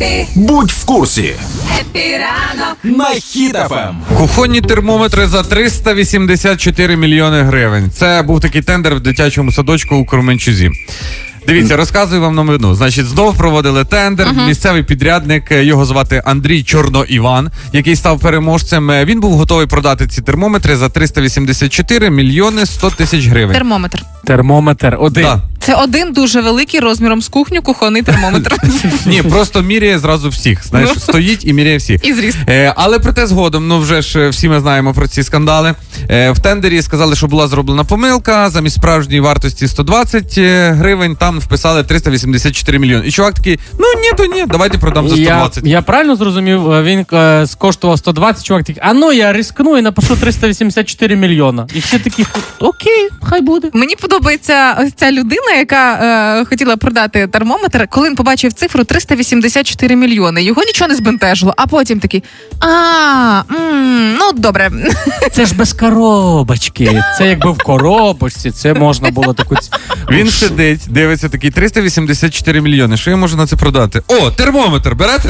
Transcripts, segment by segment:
Епі, Будь в курсі епірано. на Хіт-ФМ. Кухонні термометри за 384 мільйони гривень. Це був такий тендер в дитячому садочку у Кременчузі. Дивіться, розказую вам новину. Значить, знов проводили тендер. Місцевий підрядник е, його звати Андрій Чорно Іван, який став переможцем. Е, Він був готовий продати ці термометри за 384 мільйони 100 тисяч гривень. Термометр. Термометр один. Да. Це один дуже великий розміром з кухню кухонний термометр. Ні, просто міряє зразу всіх. Знаєш, Ну. стоїть і міряє всіх. І зріст. Е, але проте згодом, ну вже ж е, всі ми знаємо про ці скандали. Е, в тендері сказали, що була зроблена помилка. Замість справжньої вартості 120 е, гривень там вписали 384 мільйони. І чувак такий, ну ні, то ні, давайте продам за Я, 120. я правильно зрозумів, він е, скоштував 120, чувак такий, а ну я рискну і напишу 384 мільйона. І всі такі, окей, хай буде. Мені подобається ось ця людина, яка е, хотіла продати термометр. Коли він побачив цифру 384 мільйони. Його нічого не збентежило, а потім такий: а, м, ну добре. Це ж без коробочки. Це якби в коробочці, це можна було таку. Він сидить, дивиться такий 384 мільйони. Що я можу на це продати? О, термометр, берете?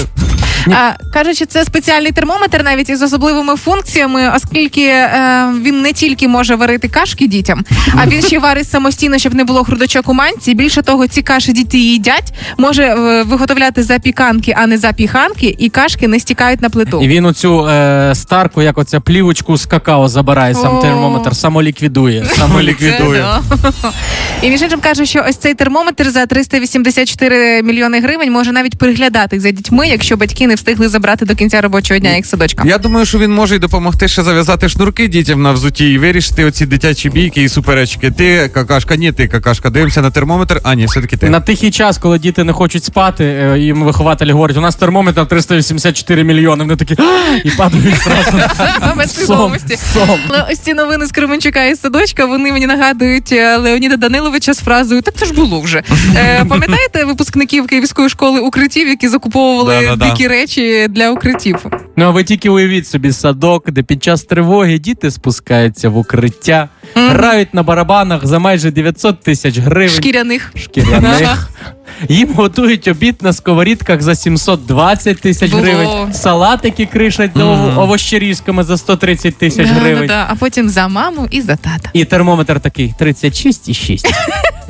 А, кажучи, це спеціальний термометр, навіть із особливими функціями, оскільки е, він не тільки може варити кашки дітям, а він ще варить самостійно, щоб не було грудочок у манці. Більше того, ці каші діти їдять, може е, виготовляти запіканки, а не запіханки, і кашки не стікають на плиту. І він оцю е, старку, як оця плівочку з какао забирає, сам термометр, самоліквідує. Самоліквідує. І між іншим каже, що ось цей термометр за 384 мільйони гривень може навіть приглядати за дітьми, якщо батьки не встигли забрати до кінця робочого дня з садочка. Я думаю, що він може й допомогти ще зав'язати шнурки дітям на взуті і вирішити оці дитячі бійки і суперечки. Ти какашка, ні, ти какашка. Дивимося на термометр, а ні, все-таки ти. На тихий час, коли діти не хочуть спати, е, їм вихователі говорять, у нас термометр 384 мільйони. Вони такі і падають зразу. Сом, сом. Але ось ці новини з Кременчука і садочка, вони мені нагадують е, Леоніда Даниловича з фразою Так це ж було вже. Е, пам'ятаєте випускників Київської школи укриттів, які закуповували дикі речі для укриттів? Ну а ви тільки уявіть собі садок, де під час тривоги діти спускаються в укриття, грають на барабанах за майже 900 тисяч гривень. Шкіряних. шкіряних. Їм готують обід на сковорідках за 720 тисяч Було. гривень, салатики кришать mm. овощерізками за 130 тисяч Да, гривень. да, да. А потім за маму і за тата. І термометр такий 36,6.